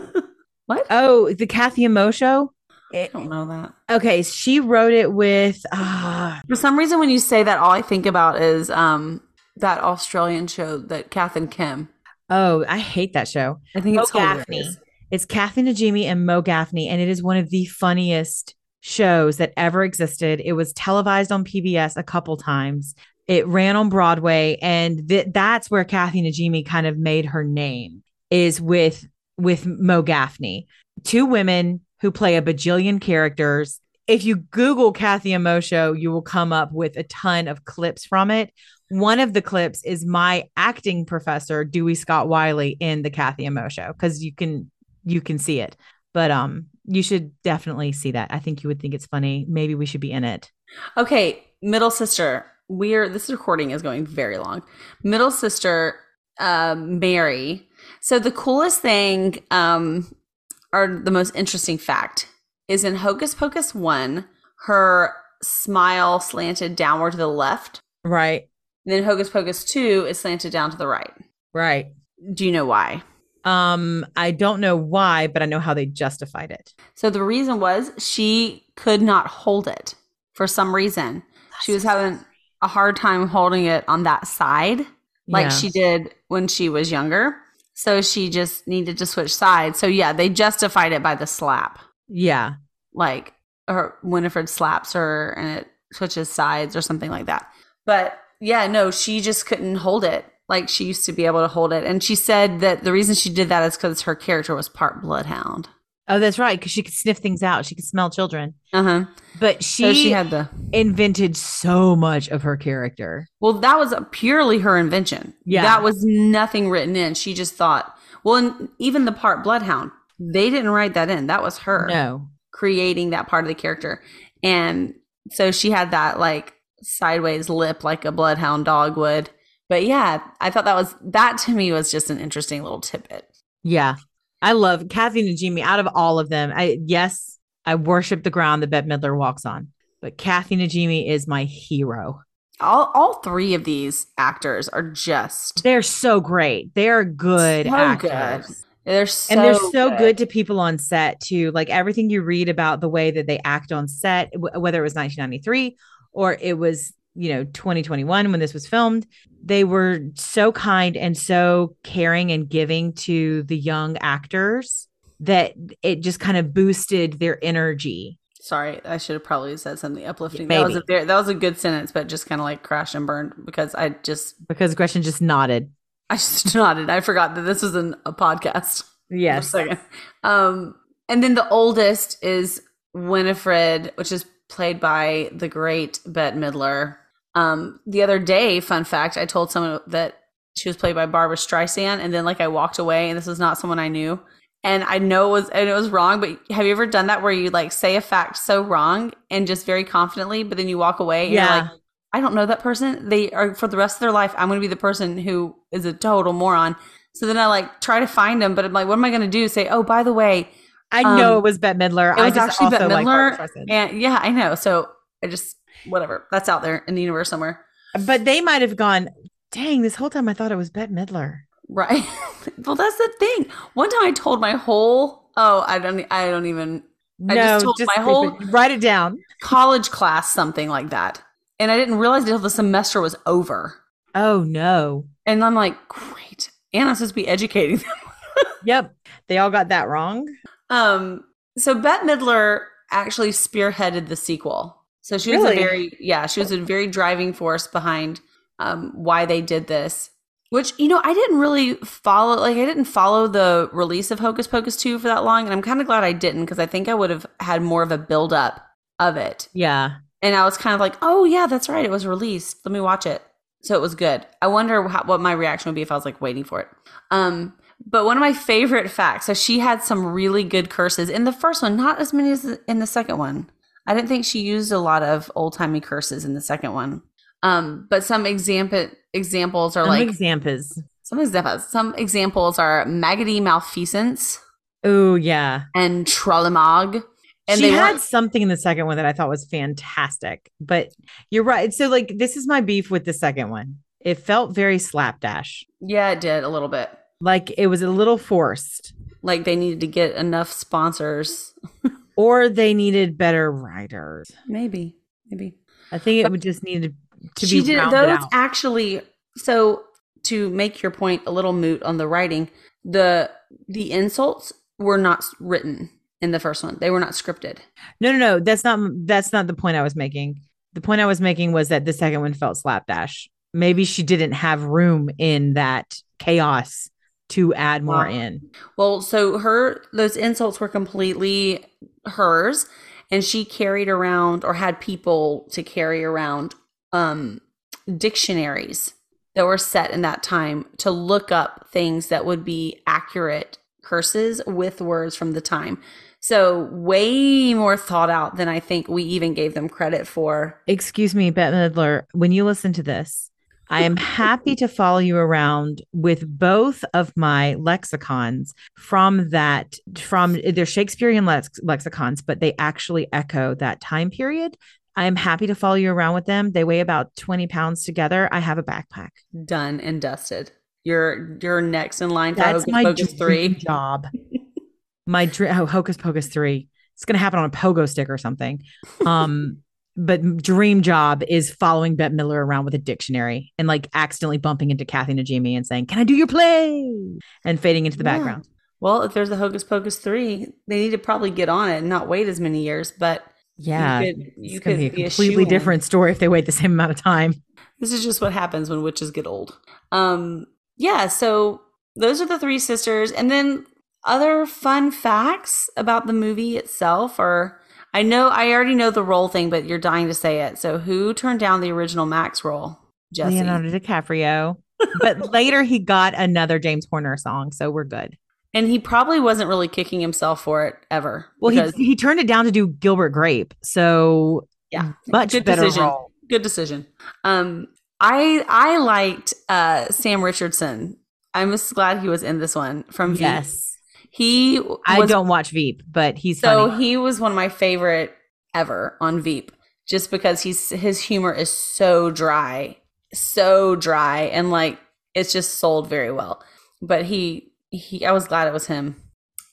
B: What?
A: Oh, the Kathy Mo show.
B: I don't know that.
A: Okay, she wrote it with ah
B: For some reason, when you say that, all I think about is um that Australian show that Kath and Kim.
A: oh, I hate that show.
B: I think
A: Mo
B: it's
A: Gaffney.
B: hilarious.
A: It's Kathy Najimy and Mo Gaffney, and it is one of the funniest shows that ever existed. It was televised on PBS a couple times. It ran on Broadway, and th- that's where Kathy Najimy kind of made her name is with with Mo Gaffney. Two women who play a bajillion characters. If you Google Kathy and you will come up with a ton of clips from it. One of the clips is my acting professor, Dewey Scott Wiley, in the Kathy and because you can you can see it. But um, you should definitely see that. I think you would think it's funny. Maybe we should be in it.
B: Okay, middle sister. We're this recording is going very long. Middle sister, um, Mary. So the coolest thing, um, or the most interesting fact is in Hocus Pocus one, her smile slanted downward to the left.
A: Right.
B: And then Hocus Pocus two is slanted down to the right.
A: Right.
B: Do you know why?
A: Um, I don't know why, but I know how they justified it.
B: So the reason was she could not hold it for some reason. she was having a hard time holding it on that side, like
A: Yeah.
B: she did when she was younger. So she just needed to switch sides. So yeah, they justified it by the slap.
A: Yeah.
B: Like or Winifred slaps her and it switches sides or something like that. But yeah, no, she just couldn't hold it. Like she used to be able to hold it. And she said that the reason she did that is because her character was part bloodhound.
A: Oh, that's right. Because she could sniff things out. She could smell children.
B: Uh-huh.
A: But she,
B: So she had the
A: invented so much of her character.
B: Well, that was purely her invention.
A: Yeah.
B: That was nothing written in. She just thought, well, and even the part Bloodhound, they didn't write that in. That was her
A: No.
B: creating that part of the character. And so she had that like sideways lip like a Bloodhound dog would. But yeah, I thought that was, that to me was just an interesting little tidbit.
A: Yeah. I love Kathy Najimy out of all of them. I yes, I worship the ground that Bette Midler walks on. But Kathy Najimy is my hero.
B: All, all three of these actors are just
A: They're so great. They're good
B: So
A: actors.
B: They're so
A: and they're so good. to people on set too. Like everything you read about the way that they act on set, w- whether it was 1993 or it was, you know, 2021 when this was filmed, they were so kind and so caring and giving to the young actors that it just kind of boosted their energy.
B: Sorry, I should have probably said something uplifting. That was a
A: Maybe.
B: that was a good sentence, but just kind of like crashed and burned because I just
A: Because Gretchen just nodded.
B: I just [laughs] nodded. I forgot that this was an, a podcast. [laughs] a
A: Yes.
B: second. Um, and then the oldest is Winifred, which is played by the great Bette Midler. Um, the other day, fun fact, I told someone that she was played by Barbra Streisand, and then like I walked away, and this was not someone I knew. And I know it was and it was wrong, but have you ever done that where you like say a fact so wrong and just very confidently, but then you walk away and you're
A: Yeah.
B: like, I don't know that person. They are for the rest of their life. I'm going to be the person who is a total moron. So then I like try to find them, but I'm like, what am I going to do? Say, oh, by the way,
A: I know
B: Um,
A: it was Bette Midler.
B: it
A: I
B: was
A: just
B: actually Bette Midler.
A: Streisand.
B: and yeah, I know. So I just whatever. That's out there in the universe somewhere,
A: But they might have gone, dang, this whole time I thought it was Bette Midler.
B: right? [laughs] well, that's the thing. One time I told my whole oh, I don't, I don't even I
A: No,
B: just told
A: just
B: my whole-
A: it. write it down.
B: college class something like that, and I didn't realize until the semester was over.
A: Oh no.
B: And I'm like, great. And I'm supposed to be educating them. [laughs]
A: Yep. They all got that wrong.
B: Um, so Bette Midler actually spearheaded the sequel. So she was
A: Really?
B: a very yeah, she was a very driving force behind um why they did this. Which, you know, I didn't really follow like I didn't follow the release of Hocus Pocus 2 for that long, and I'm kind of glad I didn't because I think I would have had more of a build up of it.
A: Yeah.
B: And I was kind of like, oh yeah, that's right, it was released. Let me watch it. So it was good. I wonder how, what my reaction would be if I was like waiting for it. Um, but one of my favorite facts. So she had some really good curses in the first one, not as many as in the second one. I didn't think she used a lot of old timey curses in the second one. Um, but some example examples are
A: Some
B: like
A: examples.
B: some examples. Some examples are maggoty malfeasance
A: Oh yeah.
B: and trollimog. And
A: she
B: they
A: had something in the second one that I thought was fantastic. But you're right. So like this is my beef with the second one. It felt very slapdash.
B: yeah, it did a little bit.
A: Like it was a little forced.
B: Like they needed to get enough sponsors. [laughs]
A: Or they needed better writers.
B: Maybe, maybe.
A: I think it would just need to
B: she
A: be
B: She
A: did
B: those
A: out.
B: actually so to make your point a little moot on the writing the the insults were not written in the first one they were not scripted
A: No, no, no. That's not that's not the point I was making. The point I was making was that the second one felt slapdash. Maybe she didn't have room in that chaos to add more
B: Wow.
A: in.
B: well so her those insults were completely hers and she carried around or had people to carry around um dictionaries that were set in that time to look up things that would be accurate curses with words from the time. So way more thought out than I think we even gave them credit for.
A: Excuse me, Bette Midler, when you listen to this, I am happy to follow you around with both of my lexicons from that from they're Shakespearean lex- lexicons, but they actually echo that time period. I am happy to follow you around with them. They weigh about 20 pounds together. I have a backpack.
B: Done and dusted. you're you're next in line for
A: That's
B: Hocus
A: my
B: Pocus
A: dream
B: 3.
A: job. [laughs] my dream. Oh, Hocus Pocus three. It's gonna happen on a pogo stick or something. Um, but dream job is following Bette Midler around with a dictionary and like accidentally bumping into Kathy Najimy and saying, "Can I do your play?" and fading into the
B: Yeah.
A: background.
B: Well, if there's a Hocus Pocus 3, they need to probably get on it and not wait as many years, but
A: Yeah,
B: you could, you could
A: be a
B: be a
A: completely different story if they wait the same amount of time.
B: This is just what happens when witches get old. Um, yeah, so those are the three sisters. And then other fun facts about the movie itself are I know I already know the role thing, but you're dying to say it. So who turned down the original Max role? Jesse.
A: Leonardo DiCaprio. but [laughs] later he got another James Horner song, so we're good.
B: And he probably wasn't really kicking himself for it ever.
A: Well, he he turned it down to do Gilbert Grape, so
B: Yeah.
A: much
B: Good
A: better
B: decision.
A: role.
B: good decision. Um, I I liked uh Sam Richardson. I'm just glad he was in this one from.
A: Yes,
B: He
A: I don't watch Veep, but he's
B: so
A: funny.
B: he was one of my favorite ever on Veep, just because he's his humor is so dry, so dry, and like it's just sold very well. But he he, I was glad it was him.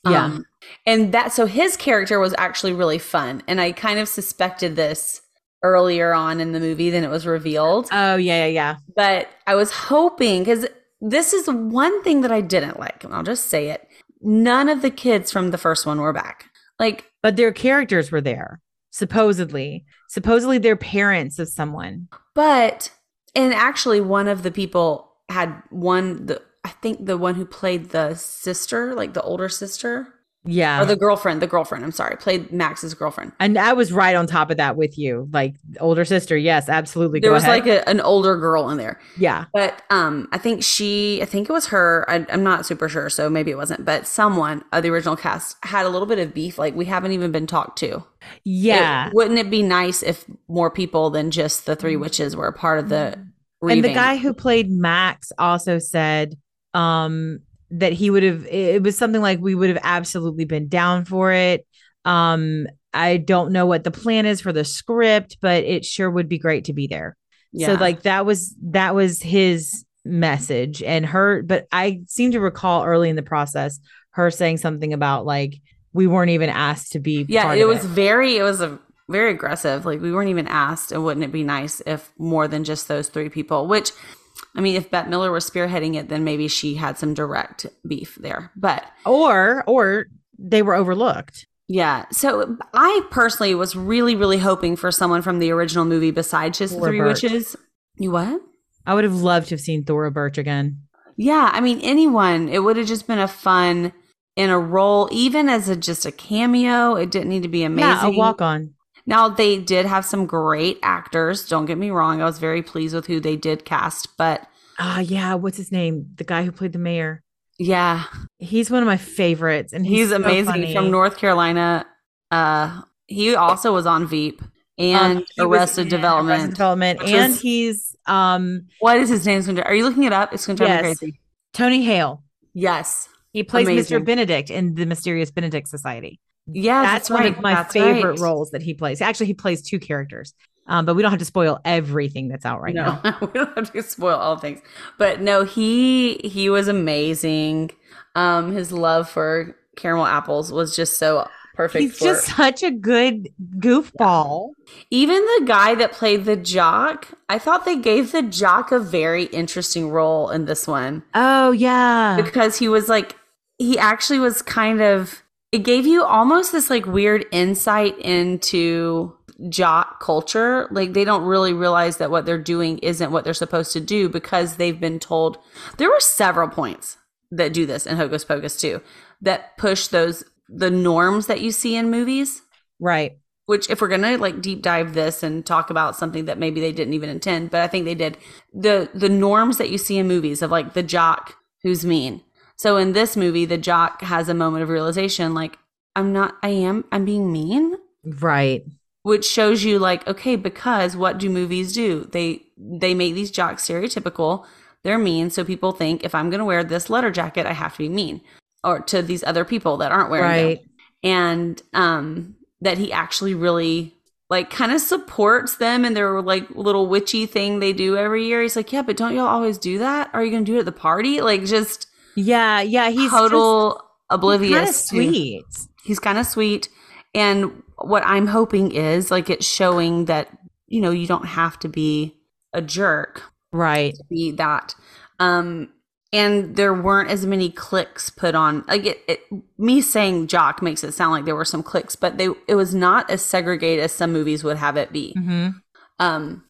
A: Yeah.
B: Um, and that so his character was actually really fun, and I kind of suspected this earlier on in the movie than it was revealed
A: Oh yeah, yeah, yeah.
B: but I was hoping because this is one thing that I didn't like, and I'll just say it. None of the kids from the first one were back. Like,
A: But their characters were there, supposedly. Supposedly, they're parents of someone.
B: but and actually, one of the people had one. The I think the one who played the sister, like the older sister,
A: Yeah,
B: or the girlfriend. The girlfriend. I'm sorry, played Max's girlfriend.
A: and I was right on top of that with you. Like older sister, yes, absolutely.
B: There
A: Go
B: was
A: ahead.
B: like a, an older girl in there.
A: yeah,
B: But um, I think she, I think it was her. I, I'm not super sure, so maybe it wasn't. But someone of the original cast had a little bit of beef. Like we haven't even been talked to.
A: yeah.
B: It- wouldn't it be nice if more people than just the three witches were a part of the?
A: and the guy who played Max also said um that he would have it was something like we would have absolutely been down for it. Um I don't know what the plan is for the script, but it sure would be great to be there. So like that was that was his message and her but I seem to recall early in the process her saying something about like we weren't even asked to be
B: yeah, it was very, it was a very aggressive. Like we weren't even asked, and wouldn't it be nice if more than just those three people? Which, I mean, if Bette Midler was spearheading it, then maybe she had some direct beef there. But
A: or or they were overlooked.
B: Yeah. So I personally was really, really hoping for someone from the original movie besides just the
A: Thora
B: Three
A: Birch.
B: Witches. You what?
A: I would have loved to have seen Thora Birch again.
B: Yeah. I mean, anyone. It would have just been a fun in a role, even as a just a cameo. It didn't need to be amazing.
A: Yeah, a walk on.
B: Now they did have some great actors. Don't get me wrong. I was very pleased with who they did cast, but
A: Ah, yeah. What's his name? The guy who played the mayor.
B: yeah,
A: He's one of my favorites, and
B: he's,
A: he's, so
B: amazing
A: funny.
B: from North Carolina. Uh, he also was on Veep and
A: Um,
B: Arrested Development.
A: Arrested Development, and he's um
B: What is his name? Are you looking it up? It's going to drive me crazy.
A: Tony Hale.
B: Yes.
A: He plays
B: Amazing.
A: Mr. Benedict in the Mysterious Benedict Society.
B: Yeah,
A: that's,
B: that's,
A: one
B: right.
A: of my
B: That's
A: favorite
B: right.
A: roles that he plays. Actually, he plays two characters, um, but we don't have to spoil everything that's out right
B: no,
A: now. [laughs]
B: we don't have to spoil all things. But no, he he was amazing. Um, his love for caramel apples was just so perfect.
A: He's
B: for,
A: just such a good goofball.
B: even the guy that played the jock. I thought they gave the jock a very interesting role in this one.
A: Oh yeah,
B: because he was like he actually was kind of it gave you almost this like weird insight into jock culture. Like they don't really realize that what they're doing isn't what they're supposed to do because they've been told there were several points that do this in hocus pocus too that push those the norms that you see in movies.
A: Right.
B: which if we're gonna like deep dive this and talk about something that maybe they didn't even intend but i think they did. The the norms that you see in movies of like the jock who's mean so in this movie the jock has a moment of realization like i'm not i am i'm being mean
A: Right.
B: which shows you like okay because what do movies do they they make these jocks stereotypical they're mean so people think if i'm gonna wear this letter jacket i have to be mean or to these other people that aren't wearing them
A: Right.
B: and um that he actually really like kind of supports them and their like little witchy thing they do every year. He's like, yeah, but don't y'all always do that? Are you gonna do it at the party? Like just
A: Yeah, yeah. He's
B: total
A: of
B: oblivious. to-
A: sweet.
B: he's kind of sweet and what i'm hoping is like it's showing that you know you don't have to be a jerk
A: Right.
B: to be that um and there weren't as many clicks put on like it, it me saying jock makes it sound like there were some clicks but they it was not as segregated as some movies would have it be
A: hmm
B: um,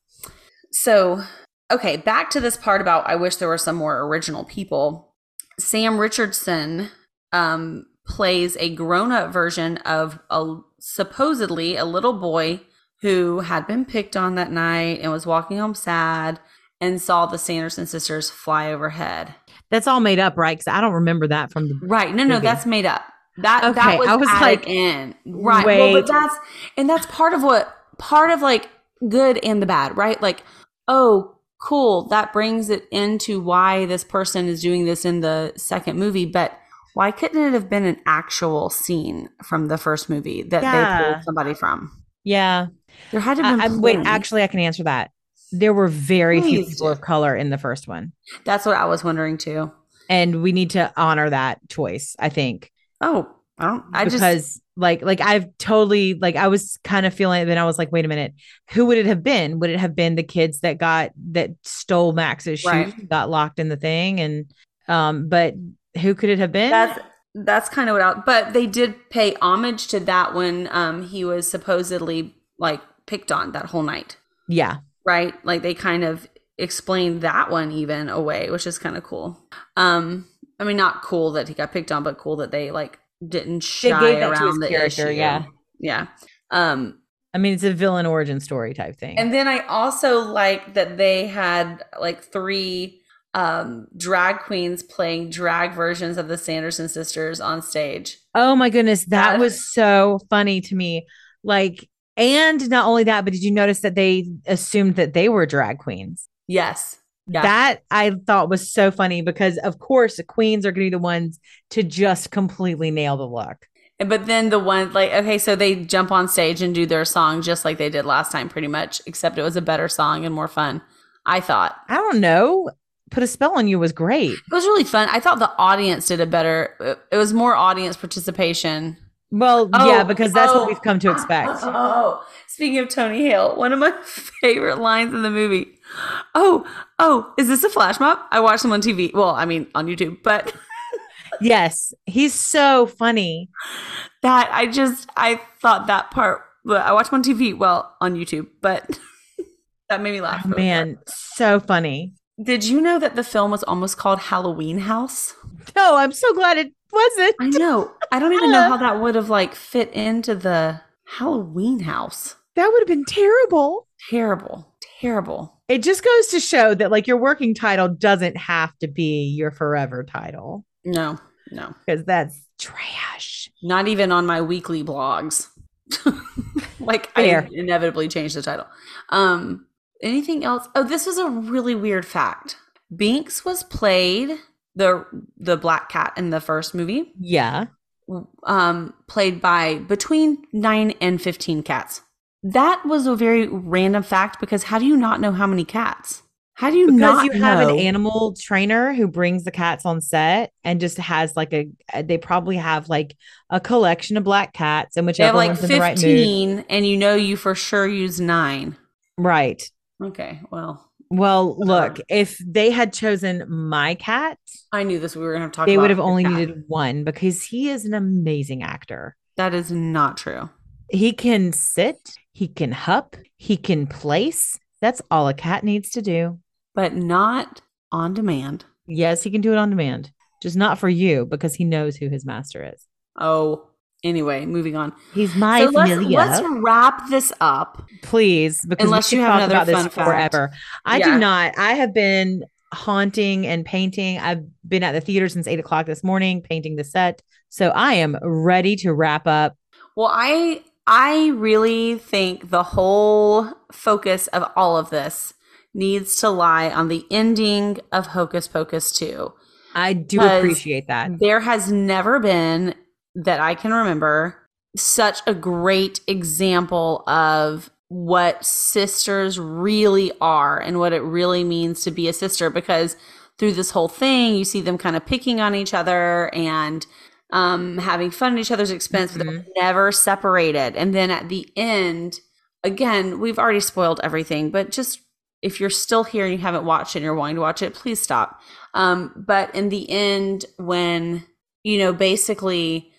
B: so okay, back to this part about I wish there were some more original people. Sam Richardson um plays a grown-up version of a supposedly a little boy who had been picked on that night and was walking home sad and saw the Sanderson sisters fly overhead.
A: That's all made up, right? Because I don't remember that from the.
B: Right. No, no,
A: Movie.
B: that's made up. That
A: Okay,
B: that was,
A: I was like,
B: in. Right. Well, but that's and that's part of what part of like good and the bad, right? Like, oh, cool. That brings it into why this person is doing this in the second movie, but why couldn't it have been an actual scene from the first movie that they pulled somebody from?
A: Yeah.
B: There had to
A: I,
B: been
A: wait, actually, I can answer that. There were very few people of color in the first one,
B: That's what I was wondering too.
A: and we need to honor that choice. I think
B: Oh, I don't I
A: because,
B: just
A: like, like I've totally like I was kind of feeling. Then I was like, wait a minute, who would it have been? Would it have been the kids that got that stole Max's shoes,
B: Right.
A: got locked in the thing, and um, but who could it have been?
B: That's that's kind of what I but they did pay homage to that when um he was supposedly like picked on that whole night.
A: yeah,
B: Right? Like they kind of explained that one even away, which is kind of cool. Um I mean not cool that he got picked on, but cool that they like didn't
A: They
B: shy
A: gave that to
B: around
A: his
B: the
A: character,
B: issue.
A: yeah.
B: Yeah. Um
A: I mean, it's a villain origin story type thing.
B: and then I also like that they had like three um drag queens playing drag versions of the Sanderson sisters on stage.
A: Oh my goodness, that
B: That-
A: was so funny to me. Like, and not only that, but did you notice that they assumed that they were drag queens?
B: Yes. Yeah.
A: That I thought was so funny because, of course, the queens are going to be the ones to just completely nail the look.
B: But then the one like okay, so they jump on stage and do their song just like they did last time, pretty much, except it was a better song and more fun. I thought
A: I don't know. Put a spell on you was great.
B: it was really fun. I thought the audience did a better. It- It was more audience participation.
A: Well,
B: Oh,
A: yeah, because that's
B: oh.
A: what we've come to expect. [laughs]
B: Oh, speaking of Tony Hale, one of my [laughs] favorite lines in the movie. Oh, oh, is this a flash mob? I watched them on TV. Well, I mean on YouTube, but [laughs]
A: yes, he's so funny.
B: that I just I thought that part. But I watched them on TV. Well, on YouTube, but that made me laugh.
A: Oh,
B: really hard.
A: man, so funny.
B: Did you know that the film was almost called Halloween House?
A: No, I'm so glad it wasn't.
B: I know. I don't even know how [laughs] that would have like fit into the Halloween House.
A: That would have been terrible.
B: Terrible. Terrible.
A: It just goes to show that like your working title doesn't have to be your forever title
B: No. No.
A: because that's trash.
B: Not even on my weekly blogs. [laughs] like
A: Fair.
B: I inevitably change the title. Um anything else? Oh, this was a really weird fact. Binks was played the the black cat in the first movie.
A: Yeah.
B: um, played by between nine and 15 cats. That was a very random fact because how do you not know how many cats? How do you
A: Because
B: not
A: you have
B: know?
A: an animal trainer who brings the cats on set and just has like a, they probably have like a collection of black cats and whichever
B: have like
A: one's in the right mood.
B: 15 and you know you for sure use nine.
A: Right.
B: Okay, well,
A: Well, look, if they had chosen my cat,
B: I knew this. We were going to talk
A: they
B: about
A: would have only
B: cat.
A: needed one because he is an amazing actor.
B: That is not true.
A: He can sit, he can hup, he can place. That's all a cat needs to do.
B: But not on demand.
A: Yes, he can do it on demand, just not for you because he knows who his master is.
B: Oh, anyway, moving on.
A: He's my
B: so let's, let's wrap this up.
A: Please, because
B: Unless you have another fun fact.
A: forever. I
B: Yeah.
A: do not. I have been haunting and painting. I've been at the theater since eight o'clock this morning, painting the set. So I am ready to wrap up.
B: Well, I I really think the whole focus of all of this needs to lie on the ending of Hocus Pocus 2.
A: I do appreciate that.
B: There has never been that I can remember such a great example of what sisters really are and what it really means to be a sister because through this whole thing you see them kind of picking on each other and um, having fun at each other's expense but they're never separated. And then at the end again we've already spoiled everything but just if you're still here and you haven't watched it and you're wanting to watch it please stop. Um, but in the end when you know basically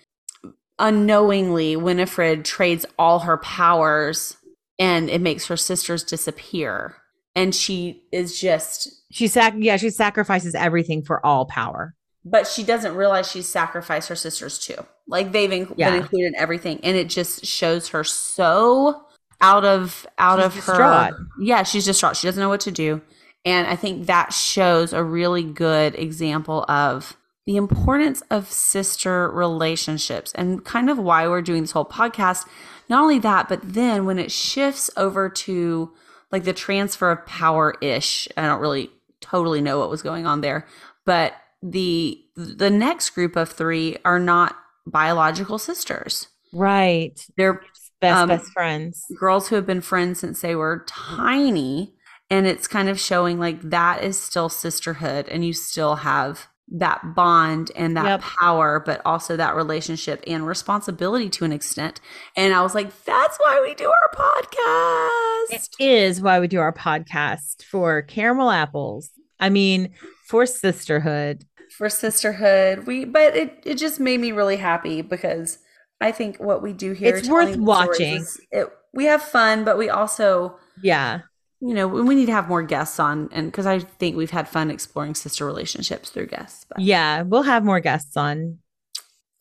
B: unknowingly winifred trades all her powers and it makes her sisters disappear and she is just
A: She sac yeah, she sacrifices everything for all power.
B: but she doesn't realize she's sacrificed her sisters too like they've in-
A: Yeah.
B: been included in everything and it just shows her so out of out
A: She's
B: of
A: distraught.
B: her yeah she's distraught she doesn't know what to do and i think that shows a really good example of the importance of sister relationships and kind of why we're doing this whole podcast not only that but then when it shifts over to like the transfer of power ish i don't really totally know what was going on there but the the next group of three are not biological sisters
A: Right.
B: they're
A: Best
B: Um,
A: best friends.
B: girls who have been friends since they were tiny and it's kind of showing like that is still sisterhood and you still have that bond and that
A: Yep.
B: power but also that relationship and responsibility to an extent and i was like that's why we do our podcast
A: It is why we do our podcast for caramel apples. I mean, for sisterhood.
B: for sisterhood we but it, it just made me really happy because i think what we do here
A: It's worth watching.
B: it, we have fun but we also
A: Yeah.
B: You know we need to have more guests on and because i think we've had fun exploring sister relationships through guests but
A: Yeah. We'll have more guests on.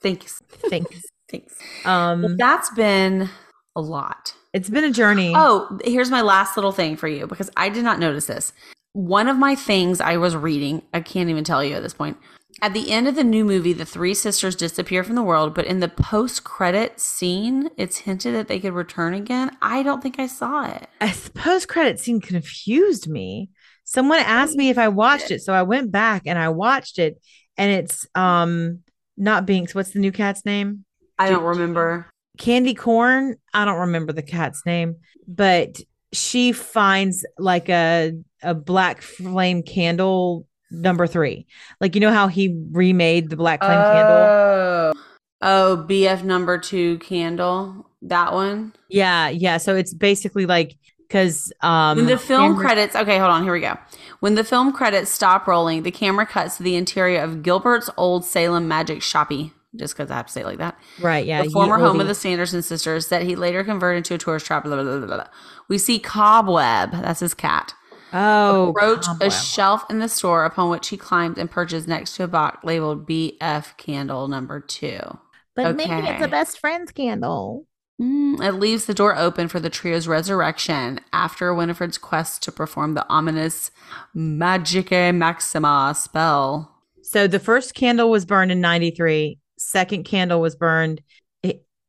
B: thanks
A: Thanks. [laughs]
B: thanks
A: Um
B: that's been a lot
A: it's been a journey.
B: oh here's my last little thing for you because i did not notice this one of my things i was reading i can't even tell you at this point at the end of the new movie the three sisters disappear from the world but in the post-credit scene it's hinted that they could return again i don't think i saw it
A: a post credit scene confused me. Someone asked me if I watched it, so I went back and I watched it, and it's um not Binks. What's the new cat's name?
B: i don't remember
A: Candy Corn. I don't remember the cat's name, but she finds like a a black flame candle number three. Like you know how he remade the black flame candle.
B: Oh. Oh, BF number two candle. That one.
A: Yeah, yeah. So it's basically like because um
B: When the film credits, okay, hold on, here we go. When the film credits stop rolling, the camera cuts to the interior of Gilbert's old Salem Magic Shoppy, just because I have to say it like that.
A: right, yeah,
B: the former home of the Sanderson sisters that he later converted into a tourist trap. Blah, blah, blah. We see Cobweb, that's his cat,
A: oh
B: approach a shelf in the store upon which he climbs and perches next to a box labeled BF candle number two.
A: but maybe it's
B: okay.
A: a best friends candle.
B: Mm, it leaves the door open for the trio's resurrection after Winifred's quest to perform the ominous Magica Maxima spell.
A: So the first candle was burned in 93. Second candle was burned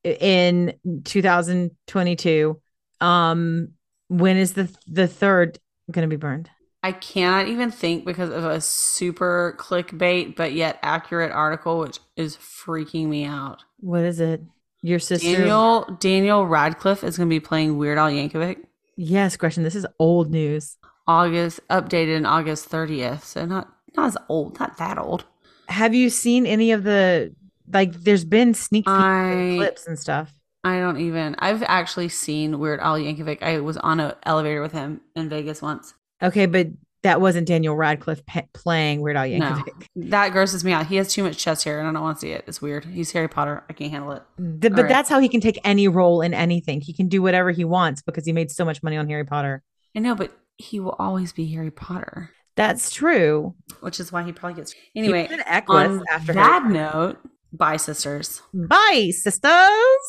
A: in 2022. Um when is the the third going to be burned?
B: I cannot even think because of a super clickbait but yet accurate article, which is freaking me out.
A: What is it? Your sister
B: Daniel Daniel Radcliffe is going to be playing Weird Al Yankovic.
A: Yes, Gretchen, this is old news.
B: August updated in August 30th, so not not as old, not that old.
A: Have you seen any of the like there's been sneak peek
B: I-
A: clips and stuff.
B: I don't even. I've actually seen Weird Al Yankovic. I was on an elevator with him in Vegas once.
A: Okay, but that wasn't Daniel Radcliffe pe- playing Weird Al
B: No,
A: Yankovic.
B: that grosses me out. He has too much chest hair, and I don't want to see it. It's weird. He's Harry Potter. I can't handle it.
A: The- but
B: right.
A: that's how he can take any role in anything. He can do whatever he wants because he made so much money on Harry Potter.
B: I know, but he will always be Harry Potter,
A: That's true.
B: which is why he probably gets. Anyway, on
A: after
B: that note, bye, sisters. Mm.
A: Bye, sisters.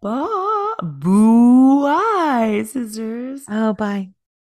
B: Bye, boo, bye, sisters.
A: Oh, bye.